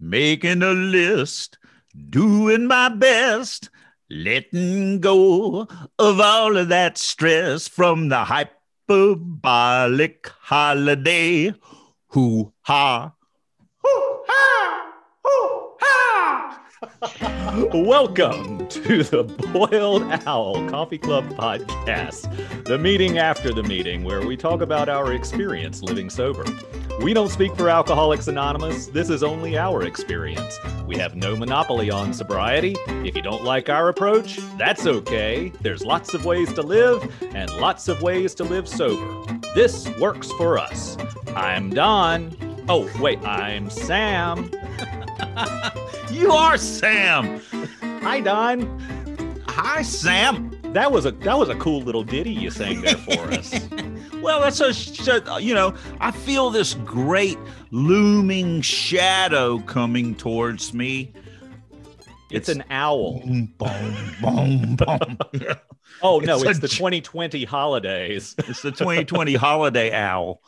making a list, doing my best, letting go of all of that stress from the hyperbolic holiday. Hoo ha. Hoo ha. Hoo ha. Welcome to the Boiled Owl Coffee Club podcast, the meeting after the meeting where we talk about our experience living sober. We don't speak for Alcoholics Anonymous. This is only our experience. We have no monopoly on sobriety. If you don't like our approach, that's okay. There's lots of ways to live and lots of ways to live sober. This works for us. I'm Don. Oh, wait, I'm Sam. you are Sam. Hi, Don. Hi, Sam. That was a that was a cool little ditty you sang there for us. well, that's a uh, you know I feel this great looming shadow coming towards me. It's, it's an owl. Boom, boom, boom, boom. oh no, it's, it's the 2020 holidays. It's the 2020 holiday owl.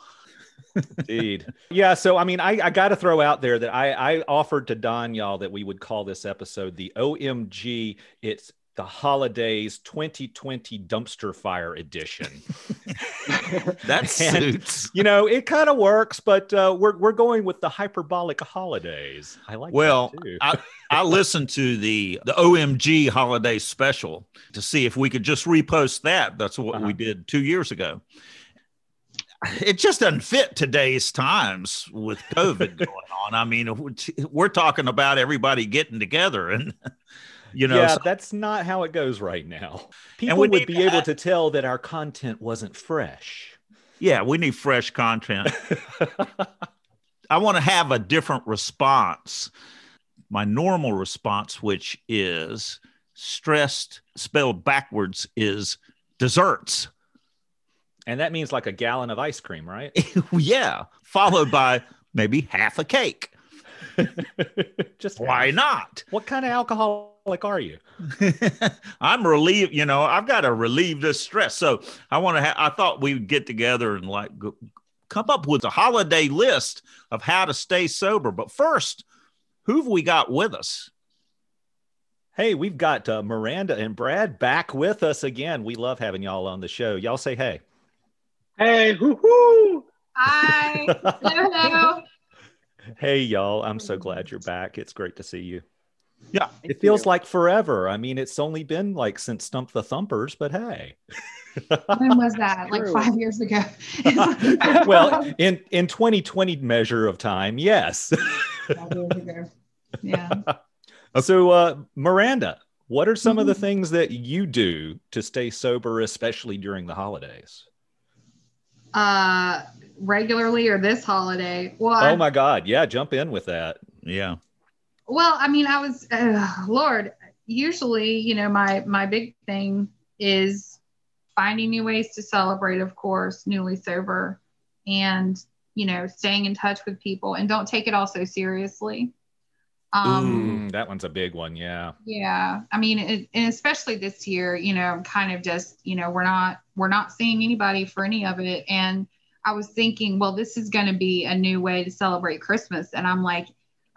Indeed. Yeah. So, I mean, I, I got to throw out there that I, I offered to Don, y'all, that we would call this episode the OMG. It's the holidays 2020 dumpster fire edition. that suits. you know, it kind of works, but uh, we're we're going with the hyperbolic holidays. I like. Well, I, I listened to the the OMG holiday special to see if we could just repost that. That's what uh-huh. we did two years ago. It just doesn't fit today's times with COVID going on. I mean, we're talking about everybody getting together and you know yeah so, that's not how it goes right now. People would be able to tell that our content wasn't fresh. Yeah we need fresh content. I want to have a different response. My normal response which is stressed spelled backwards is desserts and that means like a gallon of ice cream right yeah followed by maybe half a cake just why not what kind of alcoholic are you? I'm relieved. You know, I've got to relieve this stress. So I want to. Ha- I thought we would get together and like go, come up with a holiday list of how to stay sober. But first, who have we got with us? Hey, we've got uh, Miranda and Brad back with us again. We love having y'all on the show. Y'all say hey. Hey, hoo hoo. Hi. hello, hello. Hey, y'all. I'm so glad you're back. It's great to see you. Yeah. It feels like forever. I mean, it's only been like since Stump the Thumpers, but hey. when was that? Like five years ago. well, in in 2020 measure of time, yes. yeah. So uh Miranda, what are some mm-hmm. of the mm-hmm. things that you do to stay sober, especially during the holidays? Uh regularly or this holiday? Well, oh my God. Yeah, jump in with that. Yeah. Well, I mean, I was, uh, Lord, usually, you know, my, my big thing is finding new ways to celebrate, of course, newly sober and, you know, staying in touch with people and don't take it all so seriously. Um, Ooh, that one's a big one. Yeah. Yeah. I mean, it, and especially this year, you know, kind of just, you know, we're not, we're not seeing anybody for any of it. And I was thinking, well, this is going to be a new way to celebrate Christmas. And I'm like,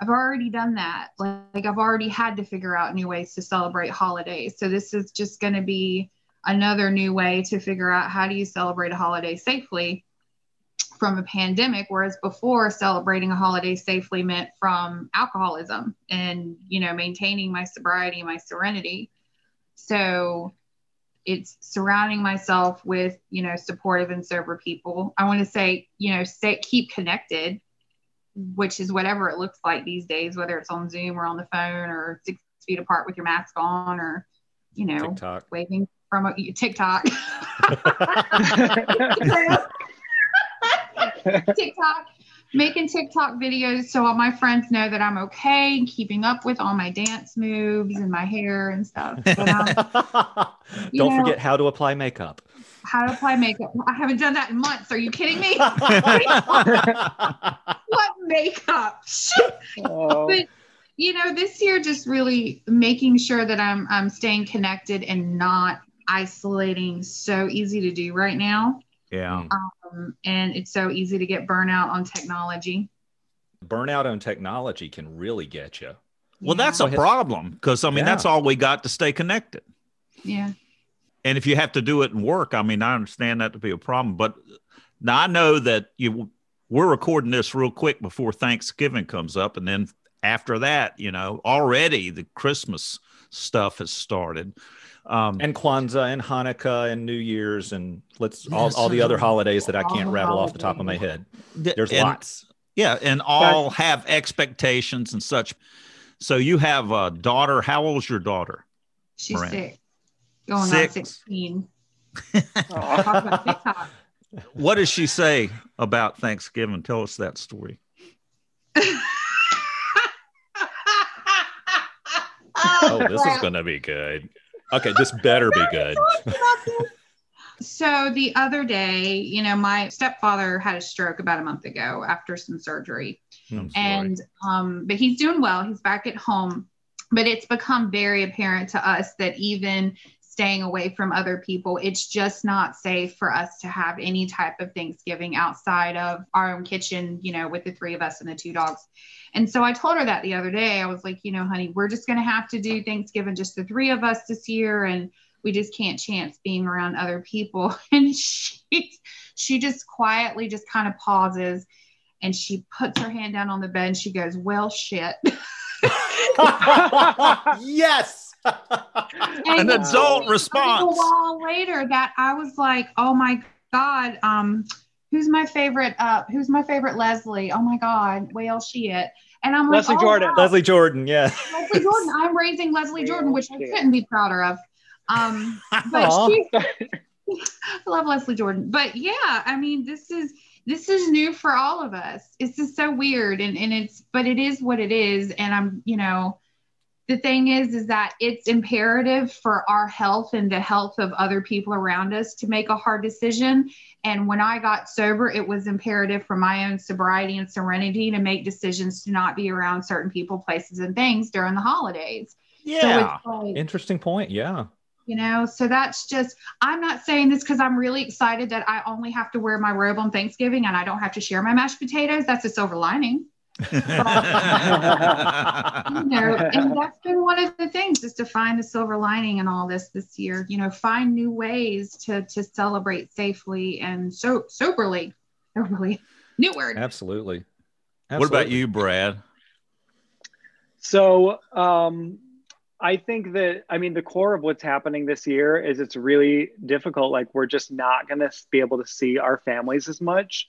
I've already done that. Like, like, I've already had to figure out new ways to celebrate holidays. So this is just going to be another new way to figure out how do you celebrate a holiday safely from a pandemic whereas before celebrating a holiday safely meant from alcoholism and you know maintaining my sobriety my serenity so it's surrounding myself with you know supportive and sober people i want to say you know stay keep connected which is whatever it looks like these days, whether it's on Zoom or on the phone or six feet apart with your mask on or, you know, TikTok. waving from a TikTok. TikTok, making TikTok videos so all my friends know that I'm okay keeping up with all my dance moves and my hair and stuff. But, um, Don't know, forget how to apply makeup how to apply makeup. I haven't done that in months. Are you kidding me? what makeup? Oh. But you know, this year just really making sure that I'm I'm staying connected and not isolating. So easy to do right now. Yeah. Um, and it's so easy to get burnout on technology. Burnout on technology can really get you. Well, Yeah. that's a problem because I mean, Yeah. that's all we got to stay connected. yeah. And if you have to do it in work, I mean, I understand that to be a problem. But now I know that you we're recording this real quick before Thanksgiving comes up, and then after that, you know, already the Christmas stuff has started. Um, And Kwanzaa and Hanukkah and New Year's and let's all, Yes, all the other holidays that I can't the rattle off the top of my head. There's and- lots. Yeah, and all have expectations and such. So you have a daughter. How old's your daughter? She's Miranda. sick. Going Six. on 16. Aw. Talk about TikTok. What does she say about Thanksgiving? Tell us that story. Oh, this is going to be good. Okay, this better be good. So the other day, you know, my stepfather had a stroke about a month ago after some surgery. And um but he's doing well he's back at home but it's become very apparent to us that even staying away from other people it's just not safe for us to have any type of thanksgiving outside of our own kitchen you know with the three of us and the two dogs and so i told her that the other day i was like you know honey we're just going to have to do thanksgiving just the three of us this year and we just can't chance being around other people and she she just quietly just kind of pauses and she puts her hand down on the bed and she goes, Well, shit. yes. An adult response. A response. while later, that I was like, Oh my God, um, who's my favorite? Uh, who's my favorite Leslie? Oh my God, well, shit. And I'm like, Leslie oh, Jordan. wow, Leslie Jordan, yeah. Leslie Jordan. I'm raising Leslie Jordan, which I shit. couldn't be prouder of. Um, but she, I love Leslie Jordan. But yeah, I mean, this is this is new for all of us. It's just so weird, and and it's but it is what it is. And I'm, you know, the thing is, is that it's imperative for our health and the health of other people around us to make a hard decision. And when I got sober, it was imperative for my own sobriety and serenity to make decisions to not be around certain people, places, and things during the holidays. Yeah. So like, Interesting point. Yeah. you know so that's just i'm not saying this because i'm really excited that i only have to wear my robe on thanksgiving and i don't have to share my mashed potatoes that's a silver lining you know and that's been one of the things is to find the silver lining in all this this year you know find new ways to to celebrate safely and so soberly soberly new word Absolutely. what about you, Brad? So um, I think that I mean the core of what's happening this year is it's really difficult. Like we're just not going to be able to see our families as much,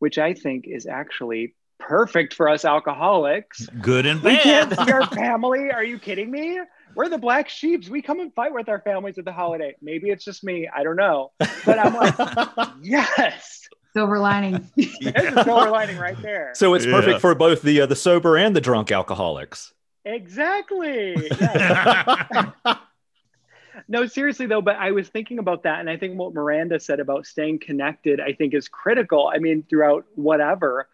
which I think is actually perfect for us alcoholics. Good and bad. We can't bad. see our family. Are you kidding me? We're the black sheeps. We come and fight with our families at the holiday. Maybe it's just me. I don't know. But I'm like, yes, silver lining there's a silver lining right there. so it's Yeah. perfect for both the uh, the sober and the drunk alcoholics. Exactly. Yes. No, seriously though, but I was thinking about that, and I think what Miranda said about staying connected, I think, is critical. I mean, throughout whatever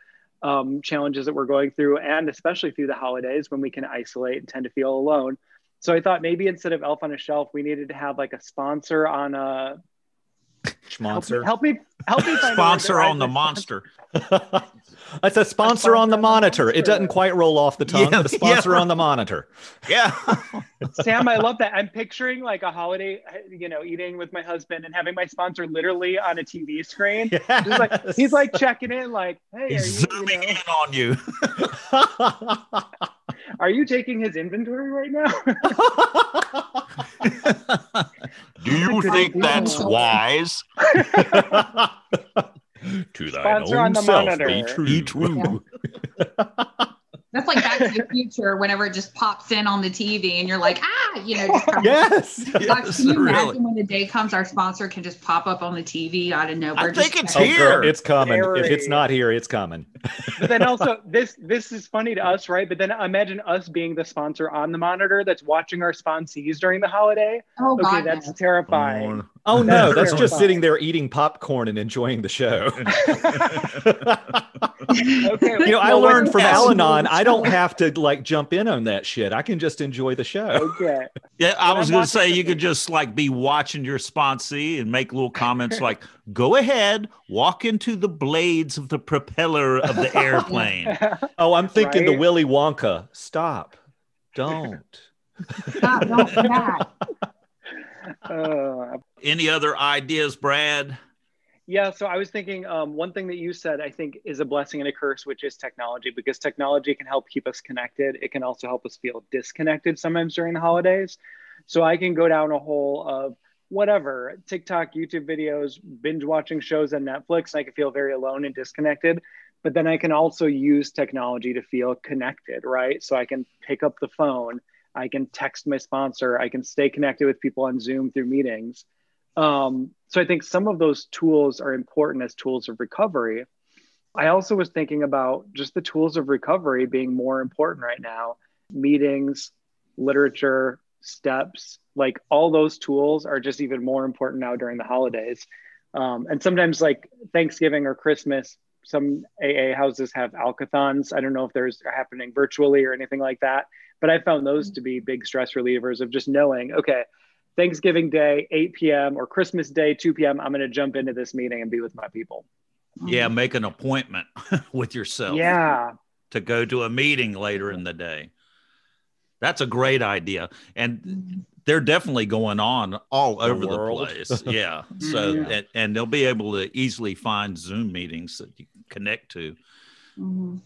um, challenges that we're going through, and especially through the holidays when we can isolate and tend to feel alone. So I thought maybe instead of Elf on a Shelf, we needed to have like a sponsor on a help, Schmonzer. help me help me find a Sponsor on the monster. That's a sponsor on the monitor. It doesn't quite roll off the tongue. Yeah, the sponsor yeah. on the monitor. Yeah. Sam, I love that. I'm picturing like a holiday, you know, eating with my husband and having my sponsor literally on a TV screen. He's like, he's like checking in, like, hey, are He's you, you zooming know, in on you. are you taking his inventory right now? Do you think that's wise? to thine Sponsor on own the self monitor. be true. Be true. that's like back to the future whenever it just pops in on the tv and you're like ah you know just Yes. Like, Yes, can you really. imagine when the day comes, our sponsor can just pop up on the TV out of nowhere? I think just it's Oh, here. girl, it's coming. If it's not here, it's coming. but then also this this is funny to us, right? But then imagine us being the sponsor on the monitor that's watching our sponsees during the holiday. Oh Okay, God, that's no. terrifying. Oh, Oh no, that's just sitting there eating popcorn and enjoying the show. okay, you know, I learned from Al-Anon. I don't have to like jump in on that shit. I can just enjoy the show. Okay. Yeah, I was going to say you could just like be watching your sponsee and make little comments like, "Go ahead, walk into the blades of the propeller of the airplane." oh, I'm thinking right? the Willy Wonka. Stop. Don't. Stop. Don't uh, Any other ideas, Brad? Yeah, so I was thinking um, one thing that you said I think is a blessing and a curse, which is technology, because technology can help keep us connected. It can also help us feel disconnected sometimes during the holidays. So I can go down a hole of whatever TikTok, YouTube videos, binge watching shows on Netflix, and I can feel very alone and disconnected. But then I can also use technology to feel connected, right? So I can pick up the phone, I can text my sponsor, I can stay connected with people on Zoom through meetings um, so I think some of those tools are important as tools of recovery. I also was thinking about just the tools of recovery being more important right now. Meetings, literature, steps, like all those tools are just even more important now during the holidays. Um, and sometimes, like Thanksgiving or Christmas, some AA houses have alkathons. I don't know if there's happening virtually or anything like that, but I found those to be big stress relievers of just knowing, okay, Thanksgiving Day, 8 p.m., or Christmas Day, 2 p.m., I'm going to jump into this meeting and be with my people. Yeah, make an appointment with yourself. Yeah. To go to a meeting later in the day. That's a great idea. And they're definitely going on all over world. the place. Yeah. So, yeah. And, and, they'll be able to easily find Zoom meetings that you can connect to. Mm-hmm.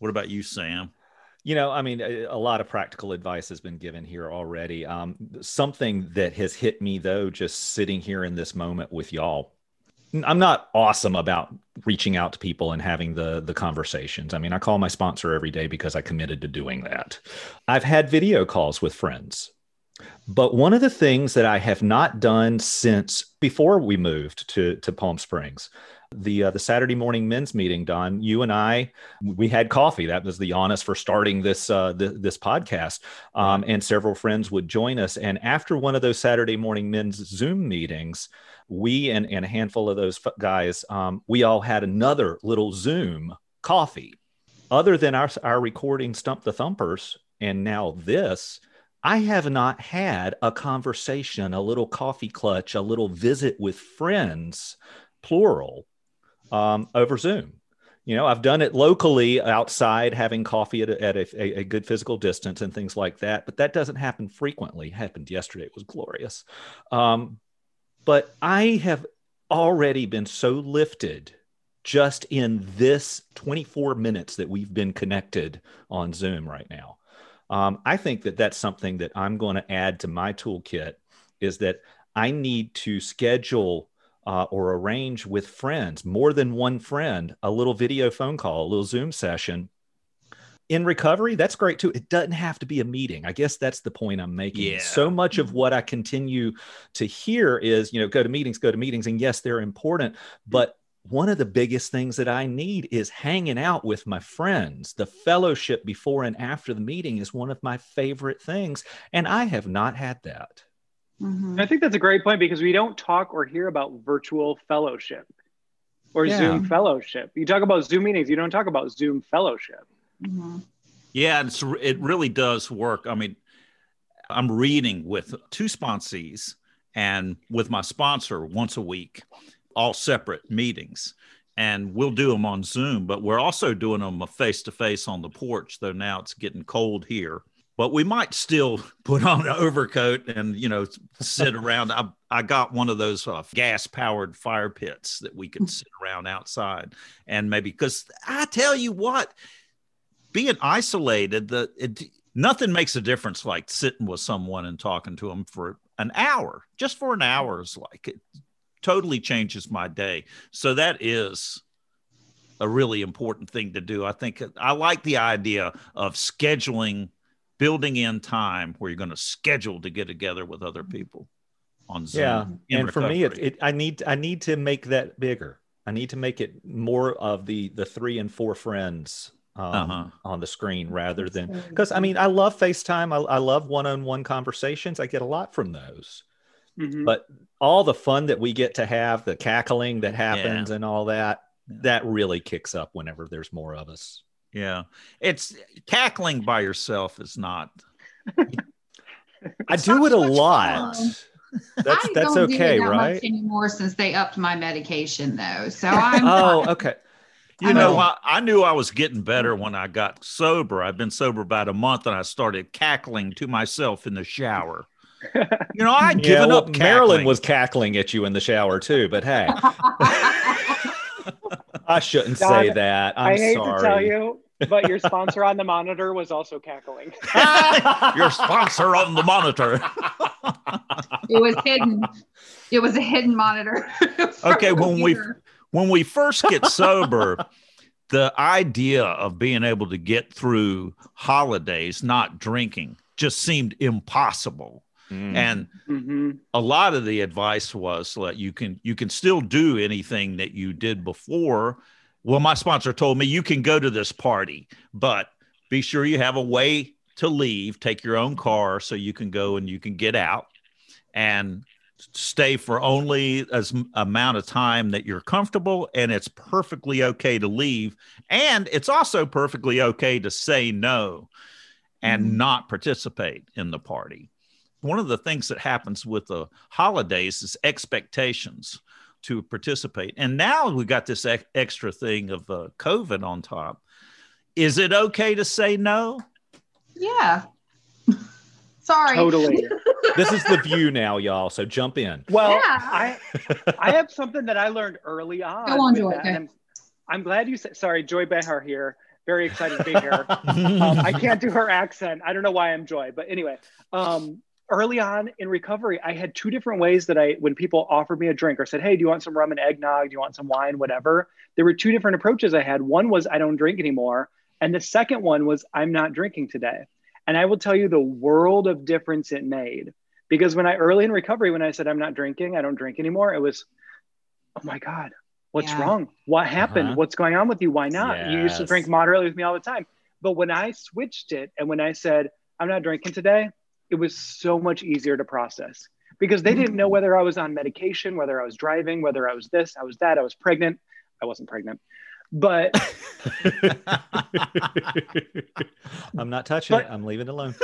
What about you, Sam? You know, I mean, a, a, lot of practical advice has been given here already. Um, something that has hit me, though, just sitting here in this moment with y'all. I'm not awesome about reaching out to people and having the the conversations. I mean, I call my sponsor every day because I committed to doing that. I've had video calls with friends. But one of the things that I have not done since before we moved to to Palm Springs the uh, the Saturday morning men's meeting, Don, you and I, we had coffee. That was the honest for starting this uh, th- this podcast. Um, and several friends would join us. And after one of those Saturday morning men's Zoom meetings, we and, and a handful of those guys, um, we all had another little Zoom coffee. Other than our our recording Stump the Thumpers, and now this. I have not had a conversation, a little coffee clutch, a little visit with friends, plural, um, over Zoom. You know, I've done it locally outside, having coffee at, a, at a, a, good physical distance and things like that. But that doesn't happen frequently. It happened yesterday. It was glorious. Um, but I have already been so lifted just in this 24 minutes that we've been connected on Zoom right now. Um, I think that that's something that I'm going to add to my toolkit is that I need to schedule uh, or arrange with friends, more than one friend, a little video phone call, a little Zoom session. In recovery, that's great too. It doesn't have to be a meeting. I guess that's the point I'm making. Yeah. So much of what I continue to hear is, you know, go to meetings, go to meetings. And yes, they're important, but one of the biggest things that I need is hanging out with my friends. The fellowship before and after the meeting is one of my favorite things. And I have not had that. Mm-hmm. I think that's a great point because we don't talk or hear about virtual fellowship or yeah. Zoom fellowship. You talk about Zoom meetings, you don't talk about Zoom fellowship. Mm-hmm. Yeah, it's, it really does work. I mean, I'm reading with two sponsees and with my sponsor once a week, all separate meetings. And we'll do them on Zoom, but we're also doing them face to face on the porch, though now it's getting cold here but we might still put on an overcoat and you know sit around. I, I got one of those uh, gas powered fire pits that we could sit around outside and maybe because i tell you what being isolated the it, nothing makes a difference like sitting with someone and talking to them for an hour just for an hour is like it totally changes my day. So that is a really important thing to do. I think i like the idea of scheduling building in time where you're going to schedule to get together with other people on Zoom. Yeah, and recovery. for me, it, it, I need I need to make that bigger. I need to make it more of the the three and four friends um, uh-huh. on the screen rather than because I mean I love FaceTime. I, I love one on one conversations. I get a lot from those. Mhm. but all the fun that we get to have, the cackling that happens, and all that, that really kicks up whenever there's more of us. Yeah. It's cackling by yourself is not. I do it a lot. fun. That's I that's don't do it okay, that right? Much anymore since they upped my medication, though. So I'm. Oh, fine. okay. You I know, know. I, I knew I was getting better when I got sober. I've been sober about a month and I started cackling to myself in the shower. You know, I'd Yeah, given well, up cackling. Marilyn was cackling at you in the shower too, but hey, I shouldn't say that. I'm I hate sorry. to tell you, but your sponsor on the monitor was also cackling. your sponsor on the monitor. it was hidden. It was a hidden monitor. Okay, when we- when we first get sober, the idea of being able to get through holidays not drinking just seemed impossible. Mm. And hmm a lot of the advice was that you can you can still do anything that you did before. Well, my sponsor told me you can go to this party, but be sure you have a way to leave. Take your own car so you can go and you can get out and stay for only as m- amount of time that you're comfortable and it's perfectly okay to leave and it's also perfectly okay to say no and Mhm. not participate in the party one of the things that happens with the holidays is expectations to participate. And now we've got this ex- extra thing of uh, COVID on top. Is it okay to say no? Yeah. Sorry. Totally. this is the view now, y'all. So jump in. Well, Yeah. I I have something that I learned early on. Go on, Joy. that, Go. and I'm, I'm glad you said. Sorry, Joy Behar here. Very excited to be here. um, I can't do her accent. I don't know why I'm Joy, but anyway, um, early on in recovery, I had two different ways that I, when people offered me a drink or said, "Hey, do you want some rum and eggnog? Do you want some wine? Whatever." There were two different approaches I had. One was I don't drink anymore, and the second one was I'm not drinking today. And I will tell you the world of difference it made because when I early in recovery, when I said I'm not drinking, I don't drink anymore, it was, oh my god. What's Yeah. wrong? What happened? Uh-huh. What's going on with you? Why not? You used to drink moderately with me all the time. But when I switched it and when I said, I'm not drinking today, it was so much easier to process because they didn't know mm-hmm. whether I was on medication, whether I was driving, whether I was this, I was that, I was pregnant. I wasn't pregnant. But I'm not touching But- it. I'm leaving it alone.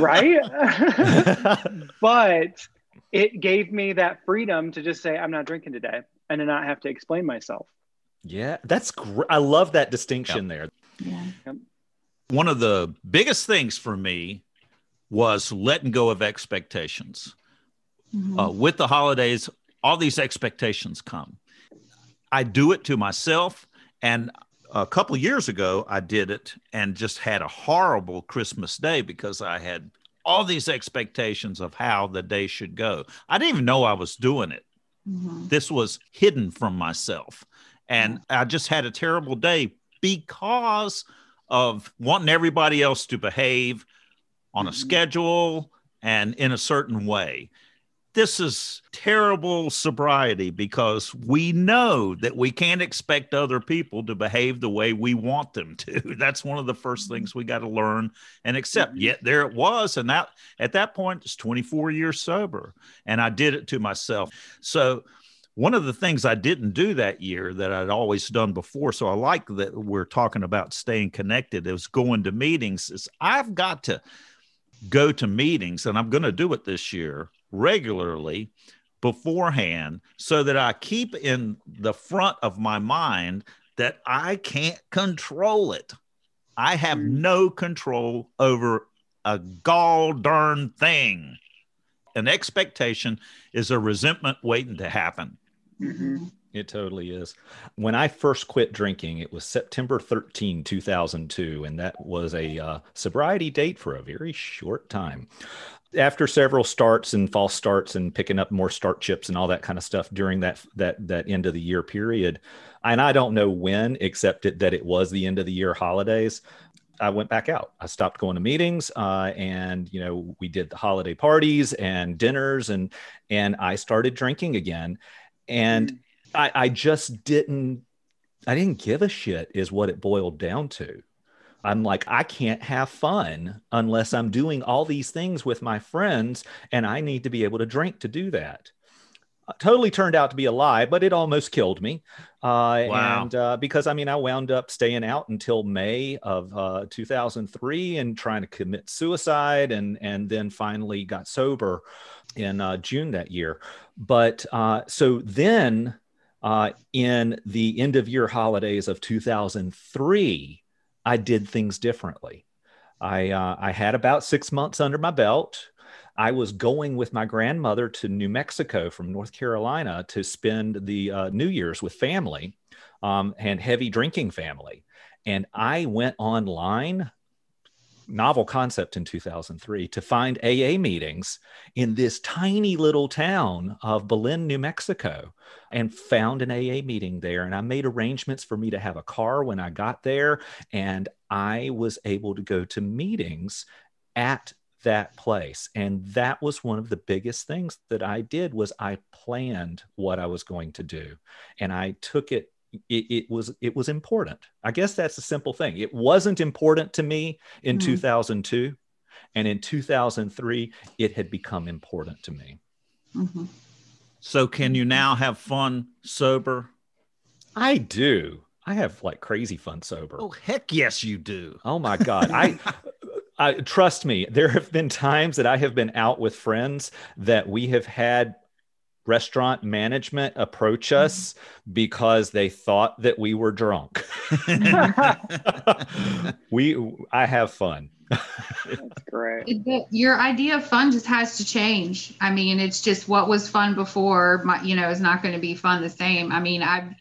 right? but it gave me that freedom to just say, I'm not drinking today and to not have to explain myself. yeah, that's great. I love that distinction there. Yeah. One of the biggest things for me was letting go of expectations. Mhm. uh, with the holidays, all these expectations come. I do it to myself. And a couple years ago, I did it and just had a horrible Christmas day because I had all these expectations of how the day should go. I didn't even know I was doing it. Mhm. This was hidden from myself. And I just had a terrible day because of wanting everybody else to behave on a Mhm. schedule and in a certain way. This is terrible sobriety because we know that we can't expect other people to behave the way we want them to. That's one of the first things we got to learn and accept. Mhm. Yet there it was. And that at that point, it's 24 years sober. And I did it to myself. So one of the things I didn't do that year that I'd always done before, so I like that we're talking about staying connected, is going to meetings. Is I've got to go to meetings, and I'm going to do it this year regularly beforehand, so that I keep in the front of my mind that I can't control it. I have Mm. no control over a gall darn thing. An expectation is a resentment waiting to happen. Mhm. It totally is. When I first quit drinking, it was September 13, 2002, and that was a uh, sobriety date for a very short time. After several starts and false starts and picking up more start chips and all that kind of stuff during that that that end of the year period, and I don't know when, except it, that it was the end of the year holidays. I went back out. I stopped going to meetings, uh, and you know we did the holiday parties and dinners, and and I started drinking again. And I, I just didn't I didn't give a shit is what it boiled down to. I'm like, I can't have fun unless I'm doing all these things with my friends, and I need to be able to drink to do that. Uh, totally turned out to be a lie, but it almost killed me. Uh, wow. And uh, because I mean, I wound up staying out until May of uh, 2003 and trying to commit suicide, and and then finally got sober in uh, June that year. But uh, so then in the end of year holidays of 2003, I did things differently. I I had about six months under my belt. I was going with my grandmother to New Mexico from North Carolina to spend the uh, New Year's with family um, and heavy drinking family. And I went online, novel concept in 2003, to find AA meetings in this tiny little town of Belen, New Mexico, and found an AA meeting there. And I made arrangements for me to have a car when I got there. And I was able to go to meetings at that place and that was one of the biggest things that i did was i planned what i was going to do and i took it it, it was it was important i guess that's a simple thing it wasn't important to me in mm-hmm. 2002 and in 2003 it had become important to me mm-hmm. so can you now have fun sober i do I have like crazy fun sober. Oh heck yes, you do. Oh my god, I I, trust me, there have been times that I have been out with friends that we have had restaurant management approach mm-hmm. us because they thought that we were drunk. we I have fun. That's great. your idea of fun just has to change. I mean, it's just what was fun before, my, you know, is not going to be fun the same. I mean, I've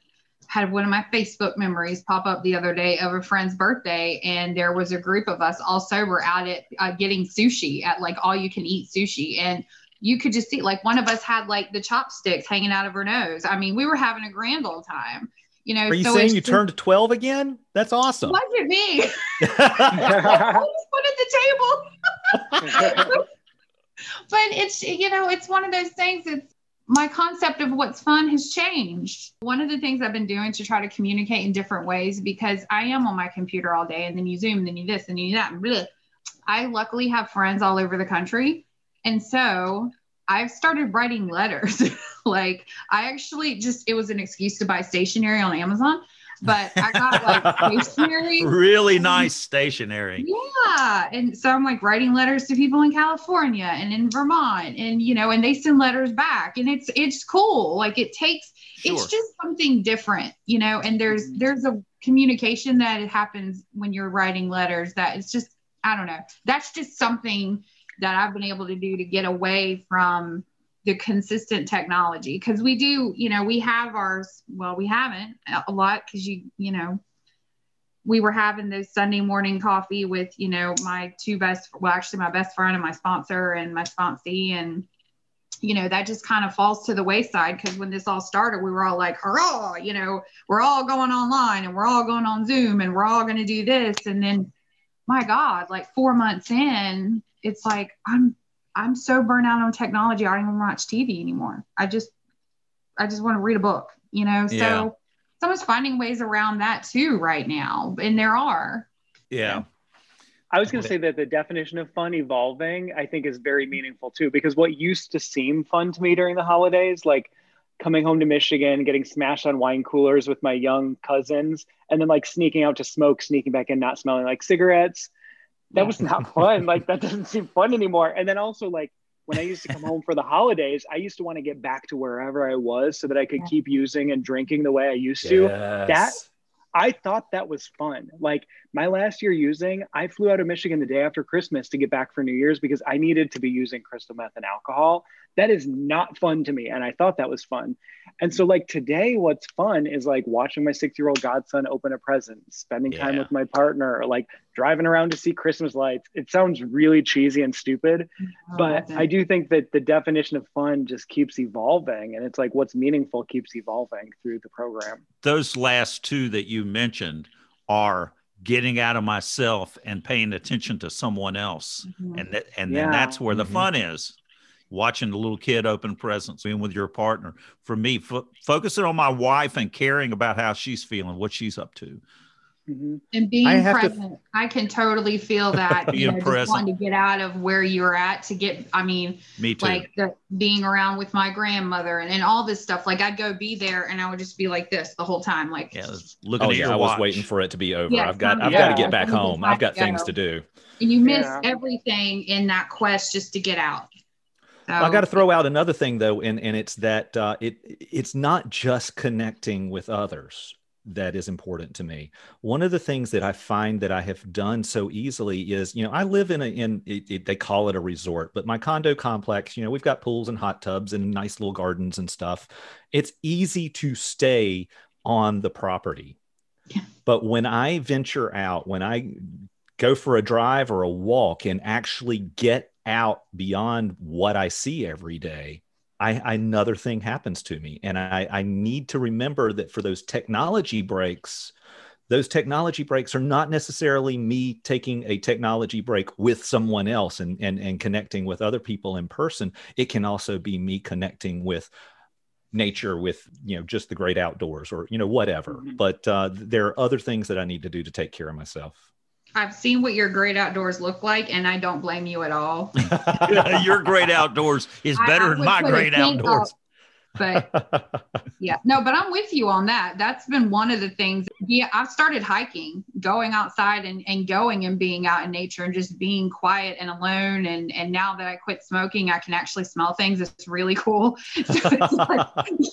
had one of my Facebook memories pop up the other day of a friend's birthday, and there was a group of us all sober out at uh, getting sushi at like all you can eat sushi, and you could just see like one of us had like the chopsticks hanging out of her nose. I mean, we were having a grand old time. You know, are you so saying you turned 12 again? That's awesome. Look at me. I just put at the table. but it's you know, it's one of those things. It's my concept of what's fun has changed. One of the things I've been doing to try to communicate in different ways because I am on my computer all day and then you Zoom, and then you this and you that. Bleh. I luckily have friends all over the country. And so I've started writing letters. like I actually just, it was an excuse to buy stationery on Amazon but I got like stationery. Really nice stationery. Yeah. And so I'm like writing letters to people in California and in Vermont and you know, and they send letters back and it's it's cool. Like it takes sure. it's just something different, you know, and there's mm-hmm. there's a communication that it happens when you're writing letters that it's just I don't know. That's just something that I've been able to do to get away from the consistent technology. Because we do you know we have ours well we haven't a lot because you you know we were having this sunday morning coffee with you know my two best well actually my best friend and my sponsor and my sponsee. And you know that just kind of falls to the wayside because when this all started we were all like hurrah you know we're all going online and we're all going on zoom and we're all going to do this. And then my god like four months in it's like i'm I'm so burnt out on technology. I don't even watch TV anymore. I just, I just want to read a book, you know? So yeah. someone's finding ways around that too right now. And there are. Yeah. I was going to say that the definition of fun evolving, I think, is very meaningful too, because what used to seem fun to me during the holidays, like coming home to Michigan, getting smashed on wine coolers with my young cousins, and then like sneaking out to smoke, sneaking back in, not smelling like cigarettes, that was not fun. like that doesn't seem fun anymore. And then also like when I used to come home for the holidays, I used to want to get back to wherever I was so that I could keep using and drinking the way I used to. That I thought that was fun. Like my last year using, I flew out of Michigan the day after Christmas to get back for New Year's because I needed to be using crystal meth and alcohol. That is not fun to me. And I thought that was fun. And so, like today, what's fun is like watching my six year old godson open a present, spending yeah. time with my partner, like driving around to see Christmas lights. It sounds really cheesy and stupid, oh, but I do think that the definition of fun just keeps evolving. And it's like what's meaningful keeps evolving through the program. Those last two that you mentioned are getting out of myself and paying attention to someone else mm-hmm. and that and yeah. then that's where the mm-hmm. fun is watching the little kid open presents being with your partner for me fo- focusing on my wife and caring about how she's feeling what she's up to Mhm. And being I have to- present, I can totally feel that. you know, Being just present. wanting to get out of where you're at to get. I mean, Me too. like the being around with my grandmother and, and all this stuff. Like I'd go be there and I would just be like this the whole time. Like yeah, looking Oh at yeah, your I was waiting for it to be over. Yeah, I've got I've to got to get back home. I've got to things go. to do. and you miss Yeah. everything in that quest just to get out. I got to throw out another thing though, and and it's that uh, it it's not just connecting with others that is important to me. One of the things that I find that I have done so easily is, you know, I live in a in it, it, they call it a resort, but my condo complex, you know, we've got pools and hot tubs and nice little gardens and stuff. It's easy to stay on the property. Yeah. But when I venture out, when I go for a drive or a walk and actually get out beyond what I see every day, I, another thing happens to me. And I, I need to remember that for those technology breaks, those technology breaks are not necessarily me taking a technology break with someone else and, and, and connecting with other people in person. It can also be me connecting with nature with you know just the great outdoors or you know whatever Mhm. but uh, there are other things that i need to do to take care of myself I've seen what your great outdoors look like, and I don't blame you at all. your great outdoors is better I than my great outdoors. up, But yeah, no, but I'm with you on that. That's been one of the things. Yeah, I started hiking, going outside and, and going and being out in nature and just being quiet and alone. And and now that I quit smoking, I can actually smell things. It's really cool. So it's like,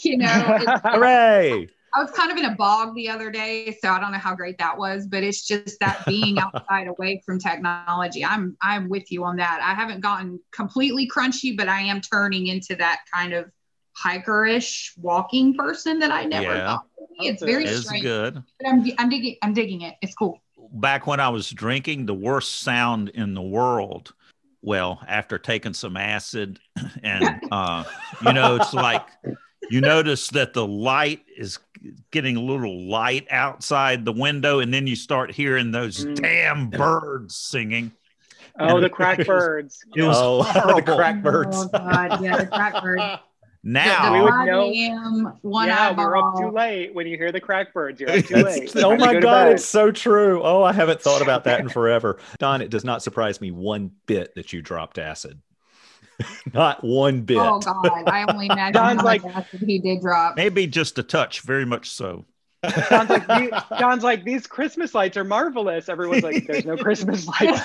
you know, it's, hooray I was kind of in a bog the other day, so I don't know how great that was, but it's just that being outside away from technology. I'm I'm with you on that. I haven't gotten completely crunchy, but I am turning into that kind of hikerish walking person that I never Yeah. thought. would be. It's very It's strange, good. but I'm I'm digging I'm digging it. It's cool. Back when I was drinking, the worst sound in the world. Well, after taking some acid, and uh, you know, it's like you notice that the light is getting a little light outside the window, and then you start hearing those Mm. damn birds singing. Oh, And the it crack was- birds. It was oh the horrible. crackbirds Oh God, yeah, the crack birds. Now, We would 5 know- one yeah, we're up too late. When you hear the crack birds, you're up too late. oh Time to my go god it's so true oh i haven't thought about that in forever don it does not surprise me one bit that you dropped acid not one bit Oh God, I only imagine Don's how much like- acid he did drop. maybe just a touch, very much so. John's like, "The- John's like, these Christmas lights are marvelous. Everyone's like, there's no Christmas lights.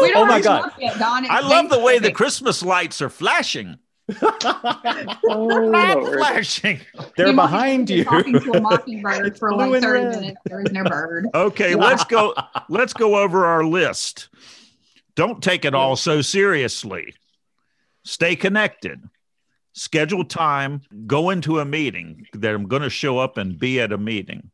We oh don't Oh my God. Yet, Don. I love the way the Christmas lights are flashing. oh, flashing. they're You behind you Talking to a mockingbird for like 30 red. minutes. There is no bird. Okay, Yeah. let's go. Let's go over our list. Don't take it all so seriously. Stay connected. Schedule time. Go into a meeting that I'm going to show up and be at a meeting.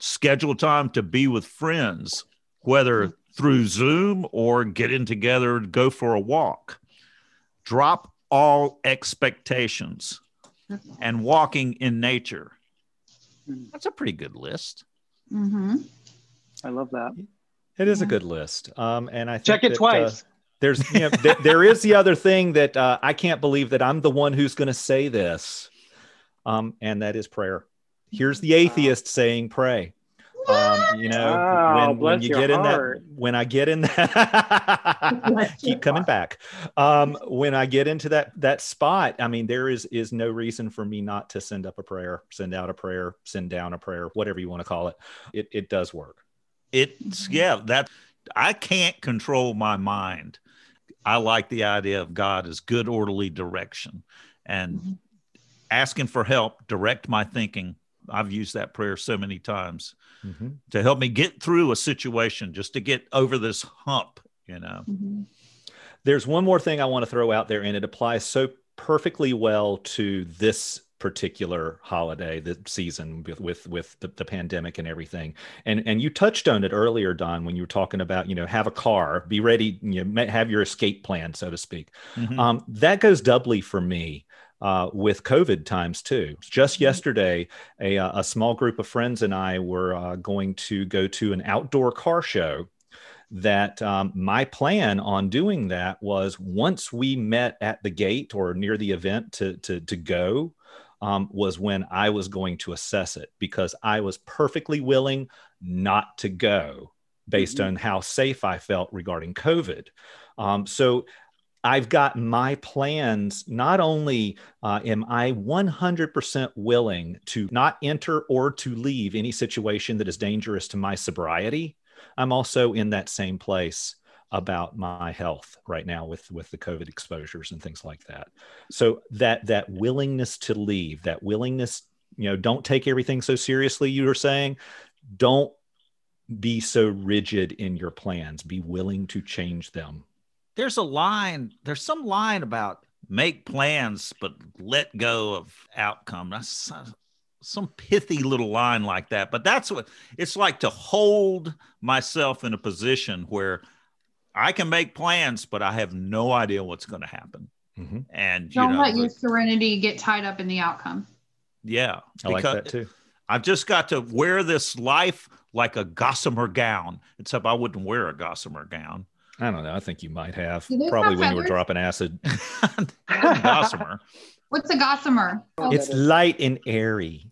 Schedule time to be with friends, whether through Zoom or get in together to go for a walk. Drop all expectations and walking in nature. That's a pretty good list. Mm-hmm. I love that. It is a good list. Um, and I think Check it that, twice. uh, there's, you know, th- there is the other thing that uh, I can't believe that I'm the one who's going to say this, um, and that is prayer. Here's the atheist saying, "Pray." Um, you know, Wow, when, when you get in heart. that, when I get in that, keep coming back. Um, when I get into that that spot, I mean, there is is no reason for me not to send up a prayer, send out a prayer, send down a prayer, whatever you want to call it. It it does work. It's yeah that i can't control my mind i like the idea of god as good orderly direction and Mhm. asking for help direct my thinking i've used that prayer so many times Mhm. to help me get through a situation just to get over this hump you know Mhm. There's one more thing I want to throw out there, and it applies so perfectly well to this particular holiday, the season with with, with the, the pandemic and everything. And and you touched on it earlier, Don, when you were talking about you know have a car, be ready, you know, have your escape plan, so to speak. Mhm. Um, that goes doubly for me uh, with COVID times too. Just Mhm. yesterday, a, uh, a small group of friends and I were uh, going to go to an outdoor car show. That um, my plan on doing that was once we met at the gate or near the event to to to go, um, was when I was going to assess it because I was perfectly willing not to go based mm-hmm. on how safe I felt regarding COVID. Um, so I've got my plans. Not only uh, am I 100% willing to not enter or to leave any situation that is dangerous to my sobriety, I'm also in that same place about my health right now with with the covid exposures and things like that. So that that willingness to leave that willingness you know don't take everything so seriously you were saying. Don't be so rigid in your plans. Be willing to change them. There's a line there's some line about make plans but let go of outcome. That's some pithy little line like that but that's what it's like to hold myself in a position where I can make plans, but I have no idea what's going to happen. Mm-hmm. And don't you know, let your serenity get tied up in the outcome. Yeah, I like that too. I've just got to wear this life like a gossamer gown, except I wouldn't wear a gossamer gown. I don't know. I think you might have probably when you were dropping acid. gossamer. What's a gossamer? Oh, it's light and airy.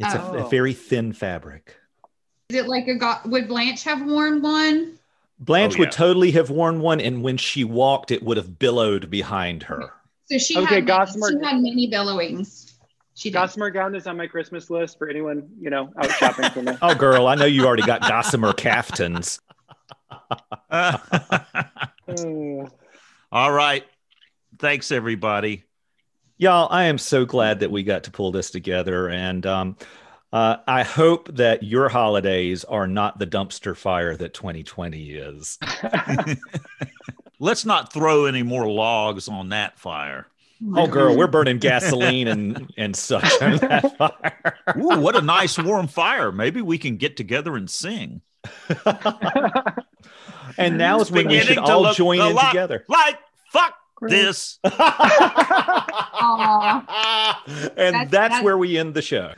It's oh. a, a, very thin fabric. Is it like a go- would Blanche have worn one? Blanche oh, would totally have worn one, and when she walked, it would have billowed behind her. So she okay, had Gossamer, she had many billowings. She did. Gossamer gown is on my Christmas list for anyone you know out shopping for me. oh, girl, I know you already got Gossamer caftans. All right, thanks everybody. Y'all, I am so glad that we got to pull this together, and um, uh, I hope that your holidays are not the dumpster fire that 2020 is. Let's not throw any more logs on that fire. Oh, girl, we're burning gasoline and and such on that fire. Ooh, what a nice warm fire! Maybe we can get together and sing. and now is when we should all join in together. Like fuck this. and that's, that's, where we end the show.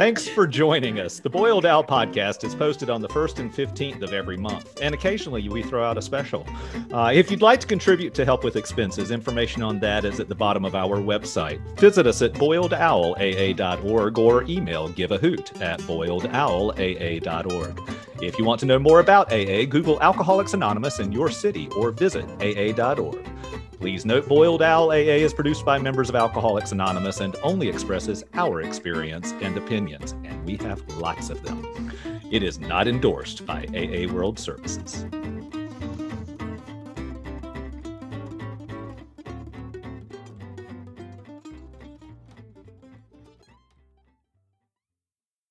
Thanks for joining us. The Boiled Owl podcast is posted on the 1st and 15th of every month, and occasionally we throw out a special. Uh, if you'd like to contribute to help with expenses, information on that is at the bottom of our website. Visit us at boiledowlaa.org or email giveahoot at boiledowlaa.org. If you want to know more about AA, Google Alcoholics Anonymous in your city or visit aa.org. Please note Boiled Owl AA is produced by members of Alcoholics Anonymous and only expresses our experience and opinions, and we have lots of them. It is not endorsed by AA World Services.